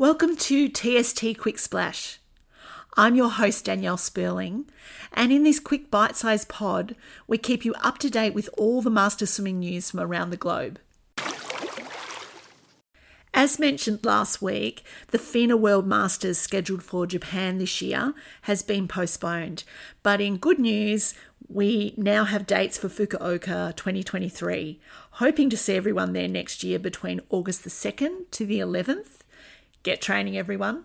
Welcome to TST Quick Splash. I'm your host, Danielle Sperling, and in this quick bite sized pod, we keep you up to date with all the master swimming news from around the globe. As mentioned last week, the FINA World Masters scheduled for Japan this year has been postponed. But in good news, we now have dates for Fukuoka 2023, hoping to see everyone there next year between August the 2nd to the 11th. Get training, everyone.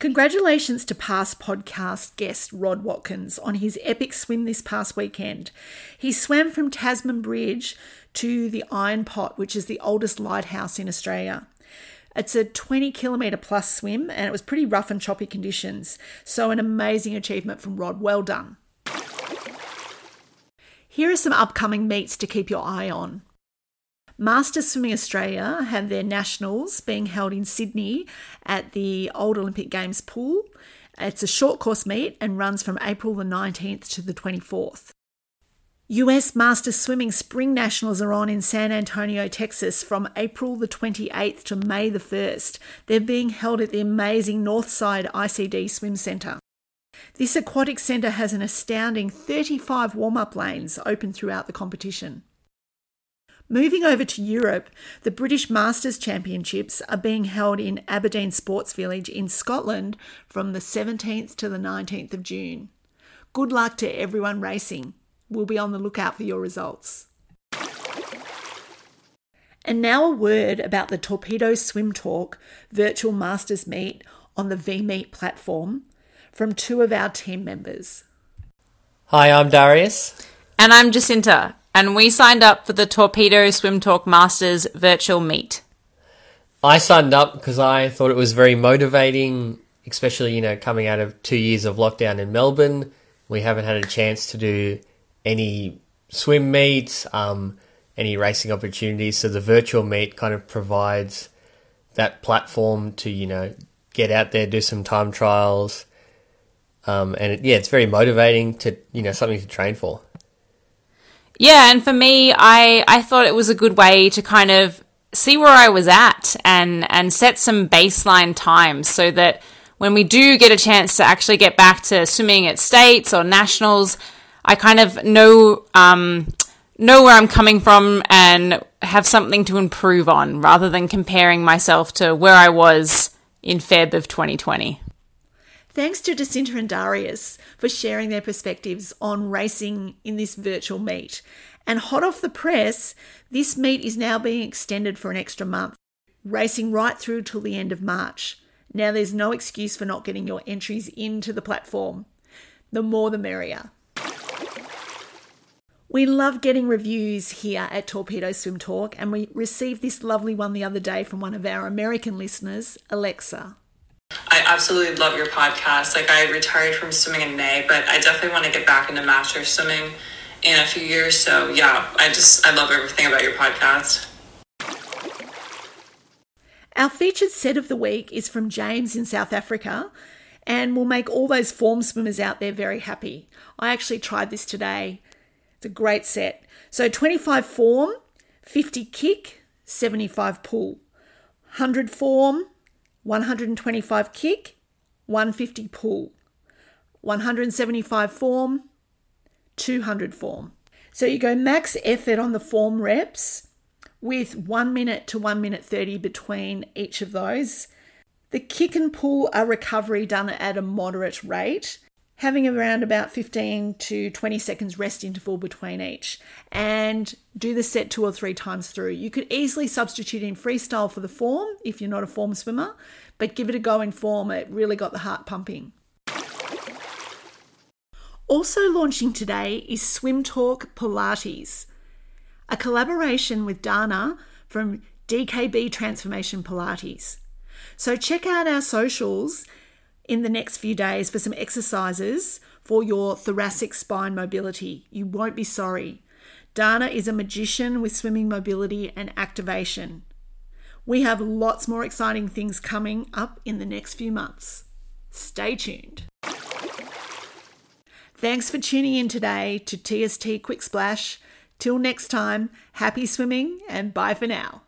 Congratulations to past podcast guest Rod Watkins on his epic swim this past weekend. He swam from Tasman Bridge to the Iron Pot, which is the oldest lighthouse in Australia. It's a 20 kilometre plus swim and it was pretty rough and choppy conditions. So, an amazing achievement from Rod. Well done. Here are some upcoming meets to keep your eye on. Masters Swimming Australia have their nationals being held in Sydney at the Old Olympic Games pool. It's a short course meet and runs from April the 19th to the 24th. US Masters Swimming Spring Nationals are on in San Antonio, Texas from April the 28th to May the 1st. They're being held at the amazing Northside ISD Swim Centre. This aquatic centre has an astounding 35 warm up lanes open throughout the competition. Moving over to Europe, the British Masters Championships are being held in Aberdeen Sports Village in Scotland from the 17th to the 19th of June. Good luck to everyone racing. We'll be on the lookout for your results. And now a word about the Torpedo Swim Talk virtual Masters meet on the VMeet platform from two of our team members. Hi, I'm Darius. And I'm Jacinta and we signed up for the Torpedo Swim Talk Masters virtual meet. I signed up because I thought it was very motivating, especially, you know, coming out of two years of lockdown in Melbourne. We haven't had a chance to do any swim meets, um, any racing opportunities. So the virtual meet kind of provides that platform to, you know, get out there, do some time trials. Um, and it, yeah, it's very motivating to, you know, something to train for. Yeah, and for me, I I thought it was a good way to kind of see where I was at and and set some baseline times so that when we do get a chance to actually get back to swimming at states or nationals, I kind of know um, know where I'm coming from and have something to improve on rather than comparing myself to where I was in Feb of 2020. Thanks to Jacinta and Darius for sharing their perspectives on racing in this virtual meet. And hot off the press, this meet is now being extended for an extra month, racing right through till the end of March. Now there's no excuse for not getting your entries into the platform. The more the merrier. We love getting reviews here at Torpedo Swim Talk, and we received this lovely one the other day from one of our American listeners, Alexa. I absolutely love your podcast. Like I retired from swimming in May, but I definitely want to get back into master swimming in a few years. So yeah, I just I love everything about your podcast. Our featured set of the week is from James in South Africa and will make all those form swimmers out there very happy. I actually tried this today. It's a great set. So 25 form, 50 kick, 75 pull. 100 form, 125 kick, 150 pull, 175 form, 200 form. So you go max effort on the form reps with 1 minute to 1 minute 30 between each of those. The kick and pull are recovery done at a moderate rate having around about 15 to 20 seconds rest interval between each and do the set two or three times through. You could easily substitute in freestyle for the form if you're not a form swimmer, but give it a go in form. It really got the heart pumping. Also launching today is Swim Talk Pilates, a collaboration with Dana from DKB Transformation Pilates. So check out our socials in the next few days for some exercises for your thoracic spine mobility. You won't be sorry. Dana is a magician with swimming mobility and activation. We have lots more exciting things coming up in the next few months. Stay tuned. Thanks for tuning in today to TST Quick Splash. Till next time, happy swimming and bye for now.